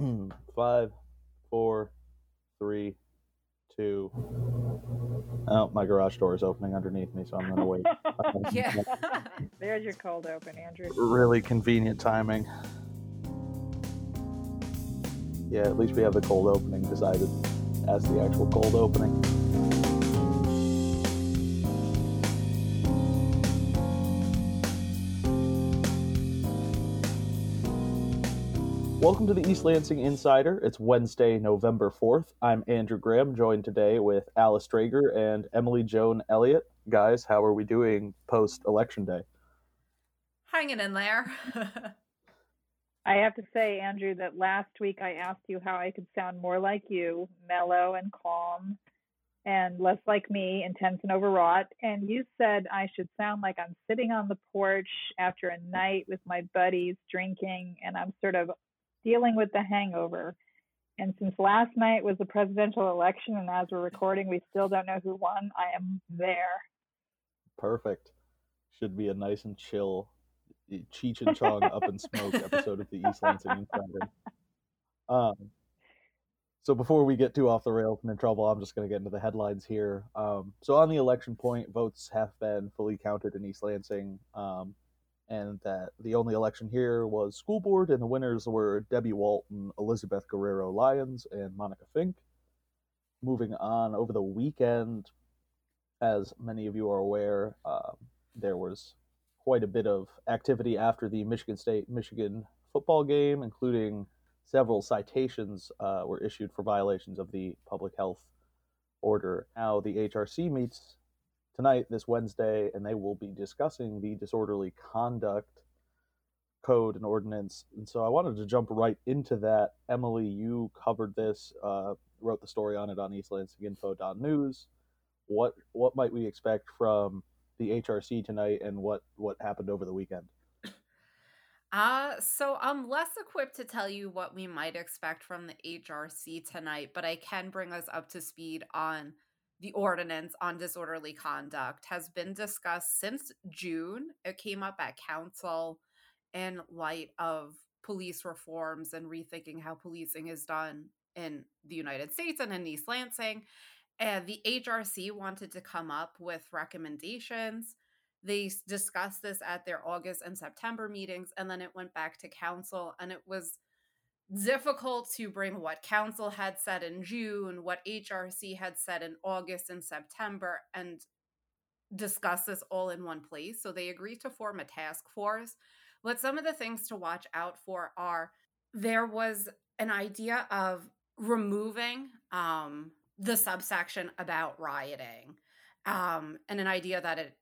Five, four, three, two. Oh, my garage door is opening underneath me, so I'm gonna wait. Yeah. There's your cold open, Andrew. really convenient timing. Yeah, at least we have the cold opening decided as the actual cold opening. Welcome to the East Lansing Insider. It's Wednesday, November 4th. I'm Andrew Graham, joined today with Alice Dreger and Emily Joan Elliott. Guys, how are we doing post election day? Hanging in there. I have to say, Andrew, that last week I asked you how I could sound more like you, mellow and calm, and less like me, intense and overwrought. And you said I should sound like I'm sitting on the porch after a night with my buddies drinking, and I'm sort of dealing with the hangover. And since last night was the presidential election, and as we're recording, we still don't know who won, I am there. Perfect. Should be a nice and chill Cheech and Chong Up in Smoke episode of the East Lansing Insider. Um, so before we get too off the rails and in trouble, I'm just going to get into the headlines here. Um, so on the election point, votes have been fully counted in East Lansing, um, and that the only election here was school board, and the winners were Debbie Walton, Elizabeth Guerrero Lyons, and Monica Fink. Moving on over the weekend, as many of you are aware, um, there was quite a bit of activity after the Michigan State Michigan football game, including several citations uh, were issued for violations of the public health order. Now, the HRC meets tonight, this Wednesday, and they will be discussing the disorderly conduct code and ordinance. And so I wanted to jump right into that. Emily, you covered this, uh, wrote the story on it on eastlansinginfo.news. What what might we expect from the HRC tonight and what what happened over the weekend? Uh, so I'm less equipped to tell you what we might expect from the HRC tonight, but I can bring us up to speed on the ordinance on disorderly conduct has been discussed since June. It came up at council in light of police reforms and rethinking how policing is done in the United States and in East Lansing. And the HRC wanted to come up with recommendations. They discussed this at their August and September meetings, and then it went back to council. And it was difficult to bring what council had said in June, what HRC had said in August and September, and discuss this all in one place. So they agreed to form a task force. But some of the things to watch out for are there was an idea of removing um, the subsection about rioting um, and an idea that it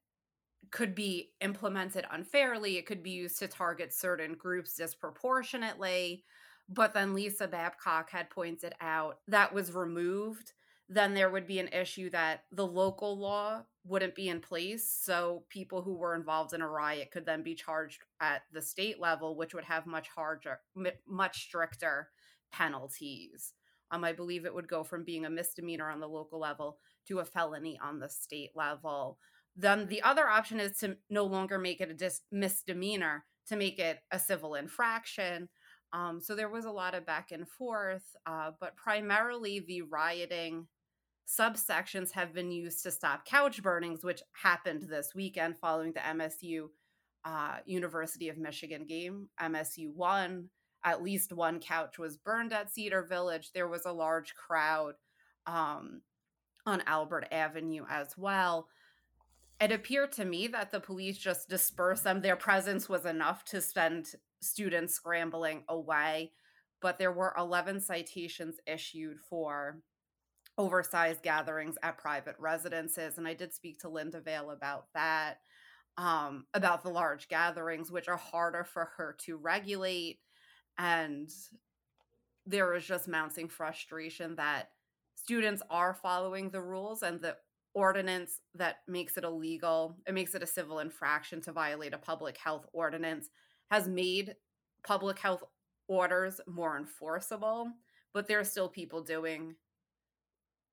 could be implemented unfairly. It could be used to target certain groups disproportionately. But then Lisa Babcock had pointed out that was removed. Then there would be an issue that the local law wouldn't be in place. So people who were involved in a riot could then be charged at the state level, which would have much harder, much stricter penalties. Um, I believe it would go from being a misdemeanor on the local level to a felony on the state level. Then the other option is to no longer make it a dis- misdemeanor, to make it a civil infraction. Um, so there was a lot of back and forth, uh, but primarily the rioting subsections have been used to stop couch burnings, which happened this weekend following the MSU uh, University of Michigan game. MSU won at least one couch was burned at Cedar Village. There was a large crowd um, on Albert Avenue as well. It appeared to me that the police just dispersed them. Their presence was enough to send students scrambling away, but there were 11 citations issued for oversized gatherings at private residences. And I did speak to Linda Vail about that, um, about the large gatherings, which are harder for her to regulate and there is just mounting frustration that students are following the rules and the ordinance that makes it illegal it makes it a civil infraction to violate a public health ordinance has made public health orders more enforceable but there are still people doing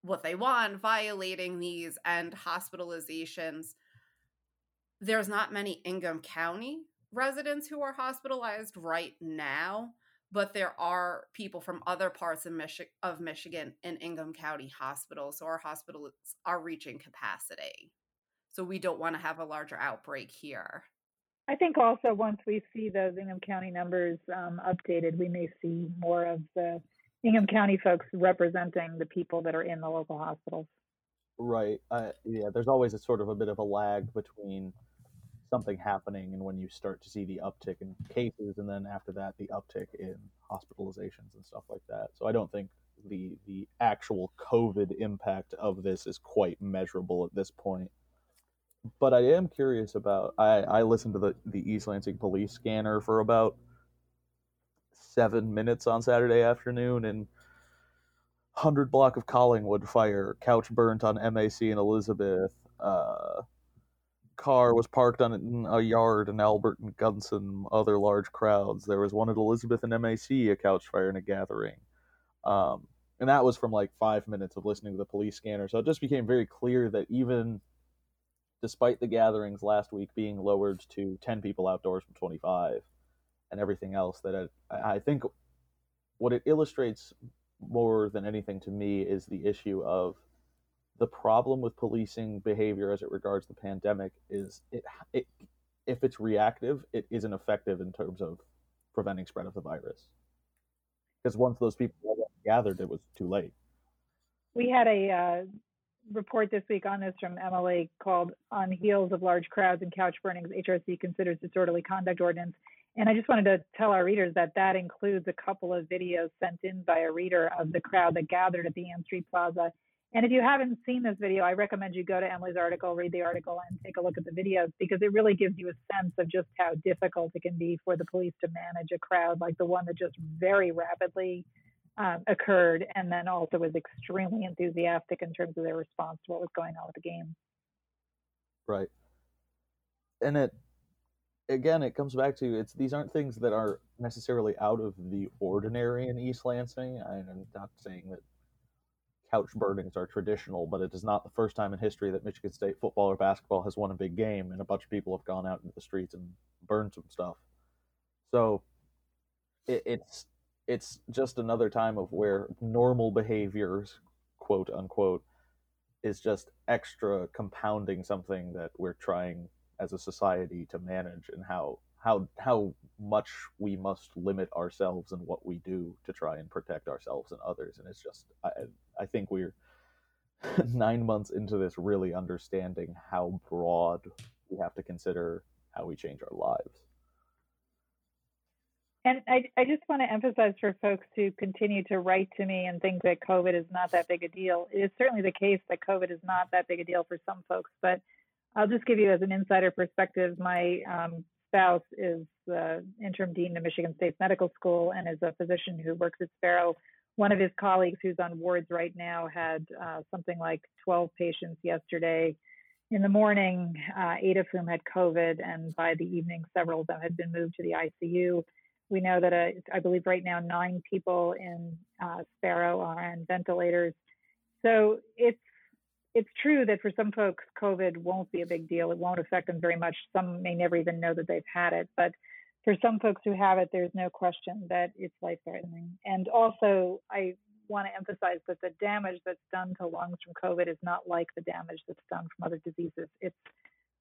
what they want violating these and hospitalizations there's not many Ingham County residents who are hospitalized right now, but there are people from other parts of, Michi- of Michigan in Ingham County Hospital. So our hospitals are reaching capacity. So we don't want to have a larger outbreak here. I think also once we see those Ingham County numbers um, updated, we may see more of the Ingham County folks representing the people that are in the local hospitals. Right. Uh, yeah, there's always a sort of a bit of a lag between something happening and when you start to see the uptick in cases, and then after that, the uptick in hospitalizations and stuff like that. So I don't think the the actual COVID impact of this is quite measurable at this point. But I am curious about. I I listened to the the East Lansing police scanner for about seven minutes on Saturday afternoon, and 100 block of Collingwood fire, couch burnt on MAC and Elizabeth. Uh, car was parked on a yard in Albert and Gunson, other large crowds. There was one at Elizabeth and MAC, a couch fire in a gathering. Um, and that was from like five minutes of listening to the police scanner. So it just became very clear that even despite the gatherings last week being lowered to 10 people outdoors from 25 and everything else, that it, I think what it illustrates more than anything to me is the issue of the problem with policing behavior as it regards the pandemic is it, it if it's reactive, it isn't effective in terms of preventing spread of the virus. Because once those people gathered, it was too late. We had a uh, report this week on this from MLA called "On Heels of Large Crowds and Couch Burnings, HRC Considers Disorderly Conduct Ordinance." And I just wanted to tell our readers that that includes a couple of videos sent in by a reader of the crowd that gathered at the Ann Street Plaza. And if you haven't seen this video, I recommend you go to Emily's article, read the article, and take a look at the videos because it really gives you a sense of just how difficult it can be for the police to manage a crowd like the one that just very rapidly um, occurred and then also was extremely enthusiastic in terms of their response to what was going on with the game. Right. And it again, it comes back to it's these aren't things that are necessarily out of the ordinary in East Lansing. I'm not saying that couch burnings are traditional, but it is not the first time in history that Michigan State football or basketball has won a big game and a bunch of people have gone out into the streets and burned some stuff. So it, it's it's just another time of where normal behaviors, quote unquote, is just extra compounding something that we're trying as a society to manage and how how how much we must limit ourselves and what we do to try and protect ourselves and others. And it's just i i think we're 9 months into this really understanding how broad we have to consider how we change our lives and I, I just want to emphasize for folks who continue to write to me and think that COVID is not that big a deal. It is certainly the case that COVID is not that big a deal for some folks, but I'll just give you as an insider perspective. My um, spouse is the interim dean of Michigan State Medical School and is a physician who works at Sparrow. One of his colleagues who's on wards right now had uh, something like 12 patients yesterday in the morning, uh, eight of whom had COVID, and by the evening, several of them had been moved to the ICU. We know that uh, I believe right now nine people in uh, Sparrow are on ventilators. So it's it's true that for some folks, COVID won't be a big deal. It won't affect them very much. Some may never even know that they've had it. But for some folks who have it, there's no question that it's life threatening. And also, I want to emphasize that the damage that's done to lungs from COVID is not like the damage that's done from other diseases. It's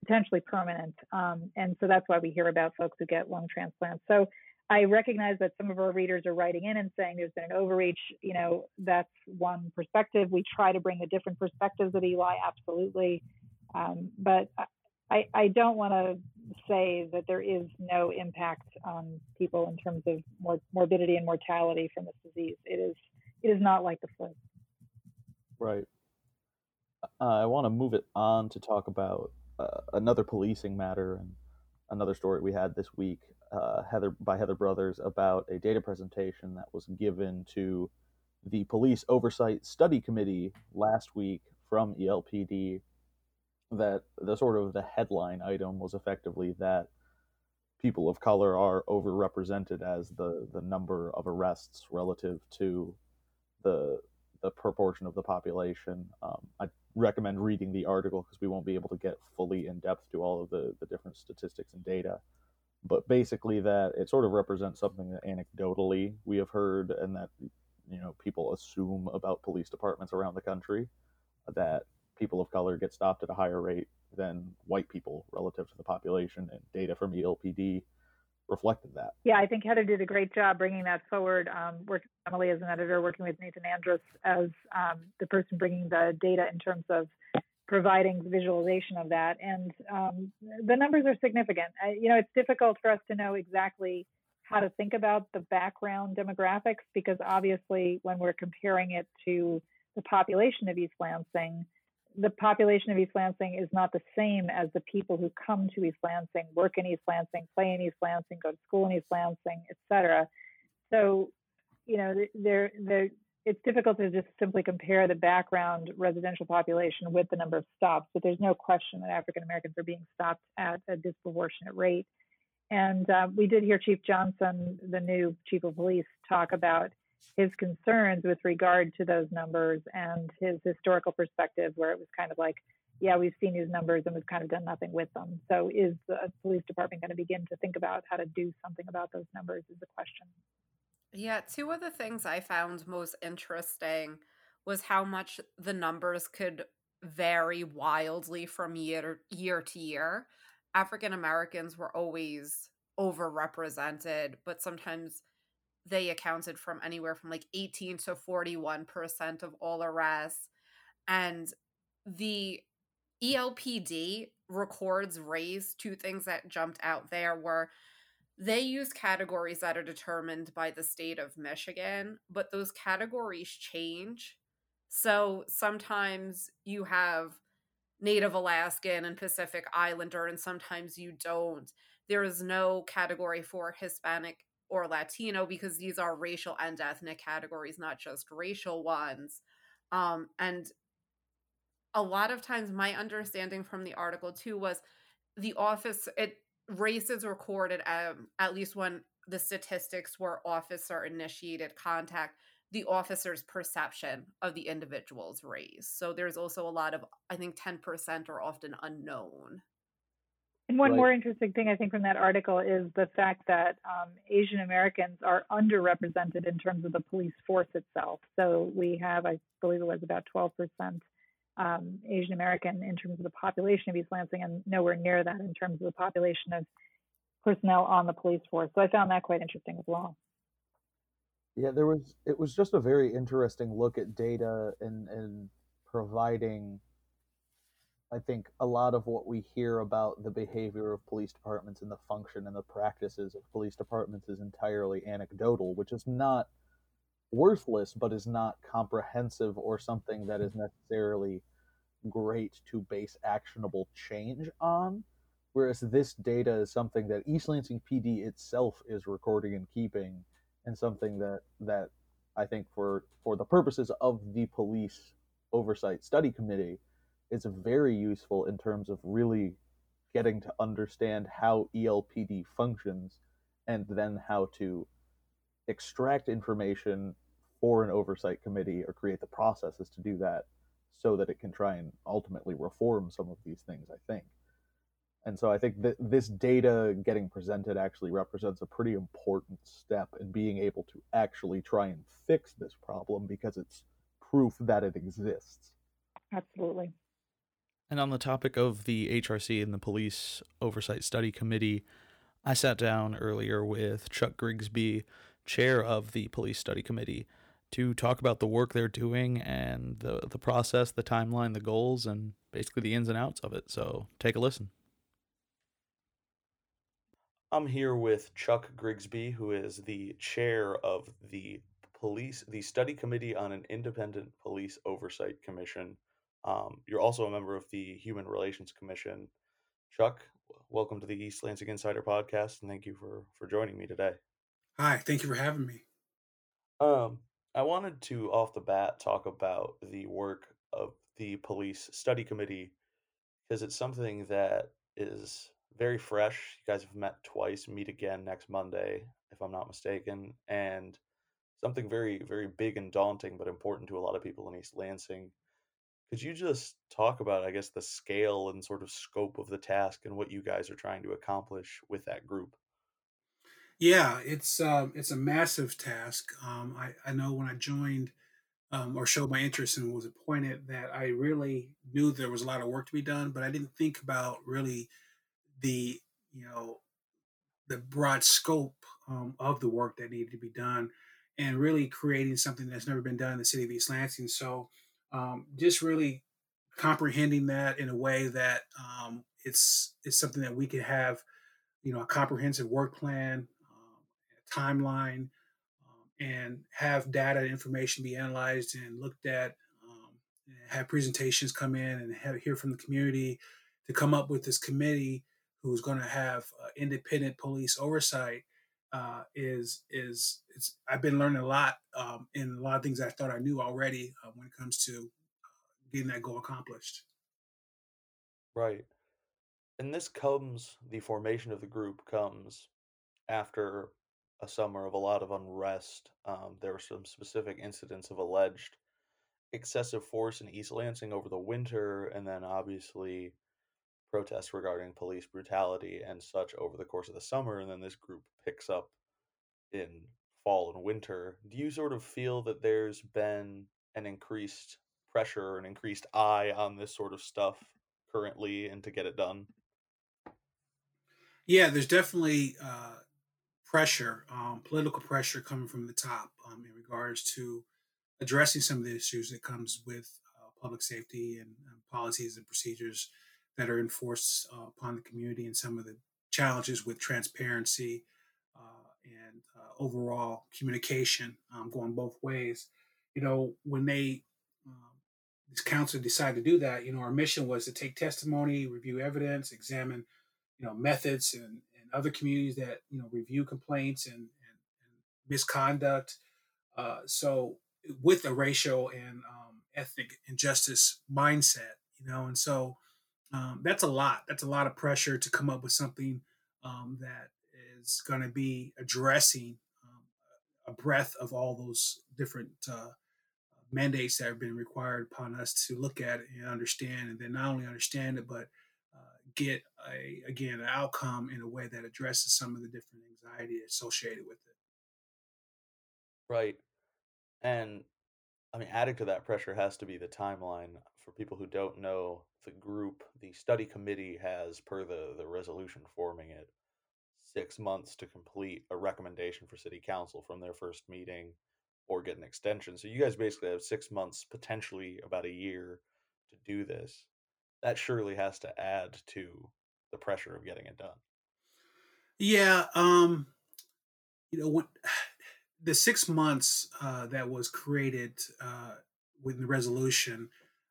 potentially permanent. Um, and so that's why we hear about folks who get lung transplants. So I recognize that some of our readers are writing in and saying there's been an overreach. You know, that's one perspective. We try to bring the different perspectives of ELi, absolutely. Um, but I, I don't want to say that there is no impact on people in terms of mor- morbidity and mortality from this disease. It is it is not like the flu. Right. Uh, I want to move it on to talk about uh, another policing matter and another story we had this week uh, Heather by Heather Brothers about a data presentation that was given to the Police Oversight Study Committee last week from ELPD. That the sort of the headline item was effectively that people of color are overrepresented as the the number of arrests relative to the the proportion of the population. Um, I recommend reading the article because we won't be able to get fully in depth to all of the the different statistics and data but basically that it sort of represents something that anecdotally we have heard and that you know people assume about police departments around the country that people of color get stopped at a higher rate than white people relative to the population and data from ELPD reflected that. Yeah, I think Heather did a great job bringing that forward. Um, working Emily as an editor, working with Nathan Andrus as um, the person bringing the data in terms of providing visualization of that. And um, the numbers are significant. You know, it's difficult for us to know exactly how to think about the background demographics because obviously when we're comparing it to the population of East Lansing, the population of East Lansing is not the same as the people who come to East Lansing, work in East Lansing, play in East Lansing, go to school in East Lansing, etc. So, you know, there, there, it's difficult to just simply compare the background residential population with the number of stops, but there's no question that African Americans are being stopped at a disproportionate rate. And uh, we did hear Chief Johnson, the new chief of police, talk about his concerns with regard to those numbers and his historical perspective, where it was kind of like, yeah, we've seen these numbers and we've kind of done nothing with them. So, is the police department going to begin to think about how to do something about those numbers? Is the question. Yeah, two of the things I found most interesting was how much the numbers could vary wildly from year year to year. African Americans were always overrepresented, but sometimes they accounted from anywhere from like 18 to 41% of all arrests. And the ELPD records raised two things that jumped out there were they use categories that are determined by the state of Michigan, but those categories change. So sometimes you have Native Alaskan and Pacific Islander, and sometimes you don't. There is no category for Hispanic or Latino because these are racial and ethnic categories, not just racial ones. Um, and a lot of times, my understanding from the article too was the office, it race is recorded um, at least when the statistics were officer initiated contact the officer's perception of the individual's race so there's also a lot of i think 10% are often unknown and one right. more interesting thing I think from that article is the fact that um, Asian Americans are underrepresented in terms of the police force itself. So we have, I believe it was about 12% um, Asian American in terms of the population of East Lansing, and nowhere near that in terms of the population of personnel on the police force. So I found that quite interesting as well. Yeah, there was. It was just a very interesting look at data and and providing I think a lot of what we hear about the behavior of police departments and the function and the practices of police departments is entirely anecdotal, which is not worthless, but is not comprehensive or something that is necessarily great to base actionable change on. Whereas this data is something that East Lansing PD itself is recording and keeping, and something that that I think for for the purposes of the police oversight study committee is very useful in terms of really getting to understand how ELPD functions and then how to extract information for an oversight committee or create the processes to do that so that it can try and ultimately reform some of these things, I think. And so I think that this data getting presented actually represents a pretty important step in being able to actually try and fix this problem because it's proof that it exists. Absolutely. And on the topic of the HRC and the Police Oversight Study Committee, I sat down earlier with Chuck Grigsby, chair of the Police Study Committee, to talk about the work they're doing and the, the process, the timeline, the goals, and basically the ins and outs of it. So take a listen. I'm here with Chuck Grigsby, who is the chair of the police, the study committee on an independent police oversight commission. Um, you're also a member of the Human Relations Commission. Chuck, welcome to the East Lansing Insider podcast, and thank you for for joining me today. Hi, thank you for having me. Um, I wanted to off the bat talk about the work of the police study committee because it's something that is very fresh. You guys have met twice, meet again next Monday, if I'm not mistaken, and something very, very big and daunting, but important to a lot of people in East Lansing could you just talk about, I guess, the scale and sort of scope of the task and what you guys are trying to accomplish with that group? Yeah, it's um, it's a massive task. Um, I, I know when I joined um, or showed my interest and was appointed that I really knew there was a lot of work to be done, but I didn't think about really the you know the broad scope um, of the work that needed to be done and really creating something that's never been done in the city of East Lansing. So um, just really comprehending that in a way that um, it's it's something that we could have, you know, a comprehensive work plan, timeline, um, and have data and information be analyzed and looked at. Um, and have presentations come in and have hear from the community to come up with this committee who's going to have uh, independent police oversight uh, is is it's I've been learning a lot um, in a lot of things I thought I knew already uh, when it comes to uh, getting that goal accomplished. Right. And this comes, the formation of the group comes after a summer of a lot of unrest. Um, there were some specific incidents of alleged excessive force in East Lansing over the winter, and then obviously protests regarding police brutality and such over the course of the summer, and then this group picks up in fall and winter. Do you sort of feel that there's been an increased pressure, an increased eye on this sort of stuff currently and to get it done? Yeah, there's definitely uh, pressure, um, political pressure coming from the top um, in regards to addressing some of the issues that comes with uh, public safety and, and policies and procedures that are enforced uh, upon the community and some of the challenges with transparency uh, and uh, overall communication um, going both ways. You know, when they um, this council decided to do that, you know, our mission was to take testimony, review evidence, examine, you know, methods and, and other communities that you know review complaints and, and, and misconduct. Uh, so with a racial and um, ethnic injustice mindset, you know, and so um, that's a lot. That's a lot of pressure to come up with something um, that is going to be addressing um, a breadth of all those different uh, mandates that have been required upon us to look at and understand, and then not only understand it, but get a again an outcome in a way that addresses some of the different anxiety associated with it. Right. And I mean, added to that pressure has to be the timeline. For people who don't know, the group, the study committee has, per the, the resolution forming it, six months to complete a recommendation for city council from their first meeting or get an extension. So you guys basically have six months, potentially about a year to do this. That surely has to add to the pressure of getting it done. Yeah, um, you know the six months uh, that was created uh, with the resolution,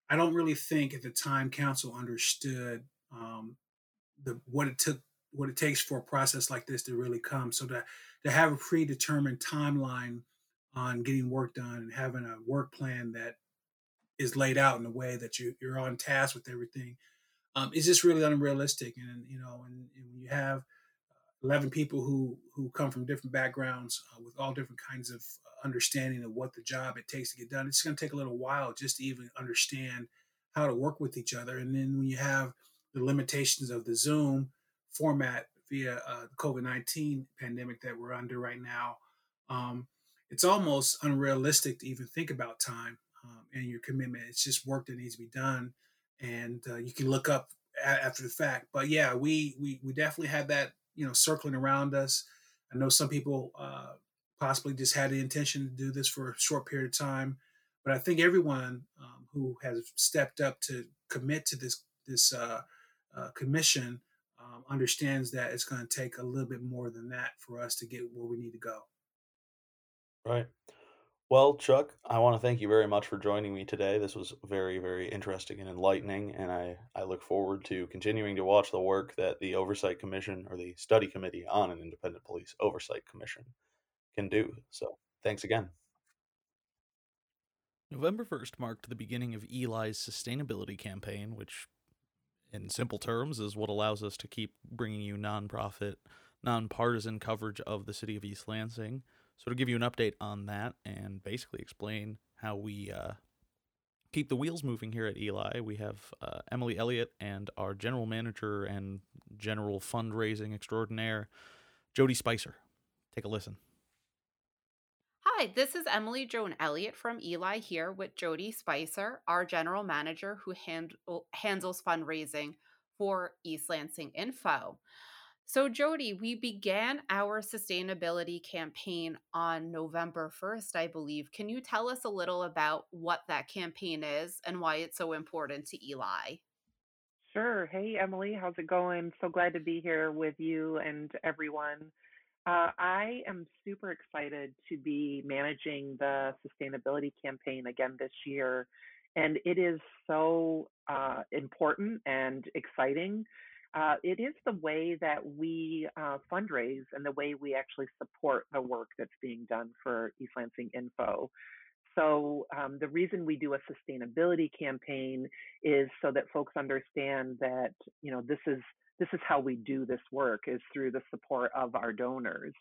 I don't really think at the time council understood um, the what it took, what it takes for a process like this to really come. So to to have a predetermined timeline on getting work done and having a work plan that is laid out in a way that you you're on task with everything um, is just really unrealistic. And you know, and, when you have 11 people who who come from different backgrounds uh, with all different kinds of uh, understanding of what the job it takes to get done it's going to take a little while just to even understand how to work with each other and then when you have the limitations of the zoom format via uh, the covid-19 pandemic that we're under right now um, it's almost unrealistic to even think about time um, and your commitment it's just work that needs to be done and uh, you can look up a- after the fact but yeah we we, we definitely had that you know circling around us. I know some people uh, possibly just had the intention to do this for a short period of time, but I think everyone um, who has stepped up to commit to this this uh, uh, commission um, understands that it's going to take a little bit more than that for us to get where we need to go. Right. Well, Chuck, I want to thank you very much for joining me today. This was very, very interesting and enlightening, and I, I look forward to continuing to watch the work that the Oversight Commission or the Study Committee on an Independent Police Oversight Commission can do. So, thanks again. November 1st marked the beginning of ELi's sustainability campaign, which, in simple terms, is what allows us to keep bringing you nonprofit, nonpartisan coverage of the city of East Lansing. So to give you an update on that and basically explain how we uh, keep the wheels moving here at ELi, we have uh, Emily Elliott and our general manager and general fundraising extraordinaire, Jodi Spicer. Take a listen. Hi, this is Emily Joan Elliott from ELi here with Jodi Spicer, our general manager who handle, handles fundraising for East Lansing Info. So, Jodi, we began our sustainability campaign on November 1st, I believe. Can you tell us a little about what that campaign is and why it's so important to ELi? Sure. Hey, Emily, how's it going? So glad to be here with you and everyone. Uh, I am super excited to be managing the sustainability campaign again this year. And it is so uh, important and exciting. Uh, it is the way that we uh, fundraise and the way we actually support the work that's being done for East Lansing Info. So um, the reason we do a sustainability campaign is so that folks understand that you know this is this is how we do this work is through the support of our donors.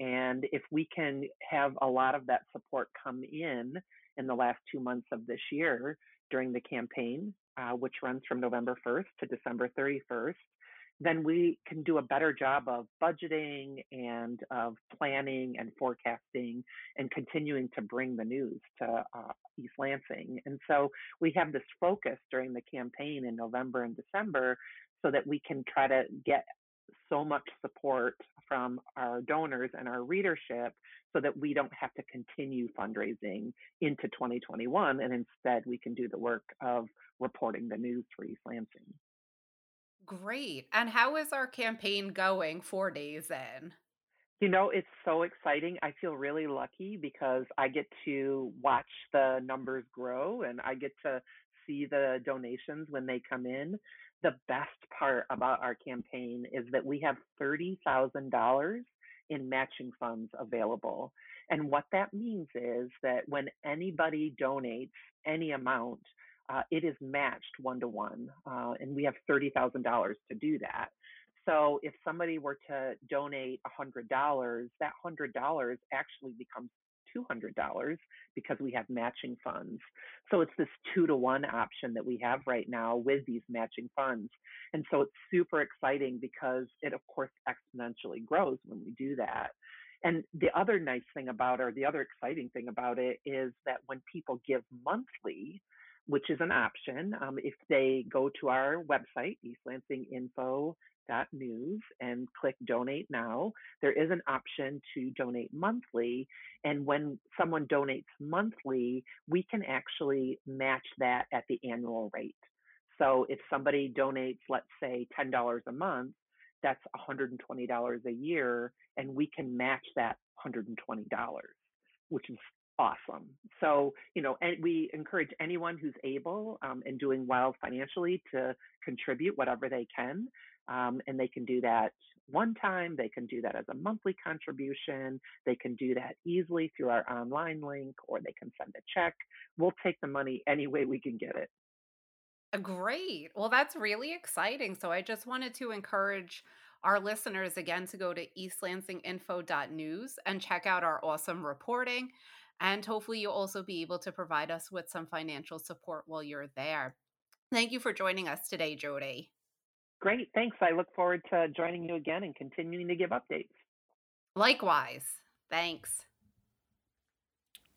And if we can have a lot of that support come in in the last two months of this year during the campaign, uh, which runs from November 1st to December 31st, then we can do a better job of budgeting and of planning and forecasting and continuing to bring the news to uh, East Lansing. And so we have this focus during the campaign in November and December so that we can try to get so much support from our donors and our readership so that we don't have to continue fundraising into 2021 and instead we can do the work of reporting the news for East Lansing. Great. And how is our campaign going four days in? You know, it's so exciting. I feel really lucky because I get to watch the numbers grow and I get to see the donations when they come in. The best part about our campaign is that we have $30,000 in matching funds available. And what that means is that when anybody donates any amount, uh, it is matched one to one, and we have thirty thousand dollars to do that. So if somebody were to donate hundred dollars, that hundred dollars actually becomes two hundred dollars because we have matching funds. So it's this two to one option that we have right now with these matching funds, and so it's super exciting because it of course exponentially grows when we do that. And the other nice thing about or the other exciting thing about it, is that when people give monthly, which is an option. Um, if they go to our website, eastlansinginfo.news, and click donate now, there is an option to donate monthly. And when someone donates monthly, we can actually match that at the annual rate. So if somebody donates, let's say $10 a month, that's $120 a year, and we can match that $120, which is awesome. So, you know, and we encourage anyone who's able um, and doing well financially to contribute whatever they can. Um, and they can do that one time, they can do that as a monthly contribution, they can do that easily through our online link, or they can send a check. We'll take the money any way we can get it. Uh, great. Well, that's really exciting. So I just wanted to encourage our listeners again to go to eastlansinginfo.news and check out our awesome reporting. And hopefully, you'll also be able to provide us with some financial support while you're there. Thank you for joining us today, Jodi. Great. Thanks. I look forward to joining you again and continuing to give updates. Likewise. Thanks.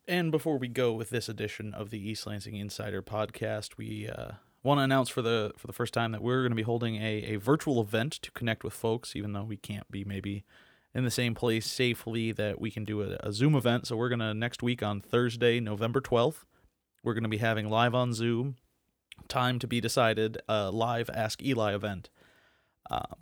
And before we go with this edition of the East Lansing Insider podcast, we uh, want to announce for the for the first time that we're going to be holding a, a virtual event to connect with folks, even though we can't be maybe in the same place safely that we can do a, a Zoom event. So we're going to next week on Thursday, November 12th, we're going to be having live on Zoom, time to be decided, a live Ask ELi event. Um,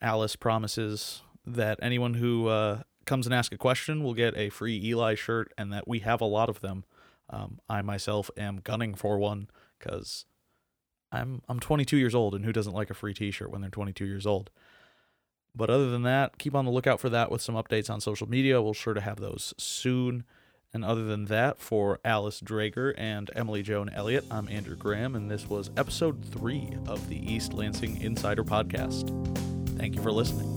Alice promises that anyone who uh, comes and asks a question will get a free ELi shirt and that we have a lot of them. Um, I myself am gunning for one because I'm I'm 22 years old and who doesn't like a free T-shirt when they're 22 years old? But other than that, keep on the lookout for that with some updates on social media. We'll sure to have those soon. And other than that, for Alice Dreger and Emily Joan Elliott, I'm Andrew Graham, and this was episode three of the East Lansing Insider Podcast. Thank you for listening.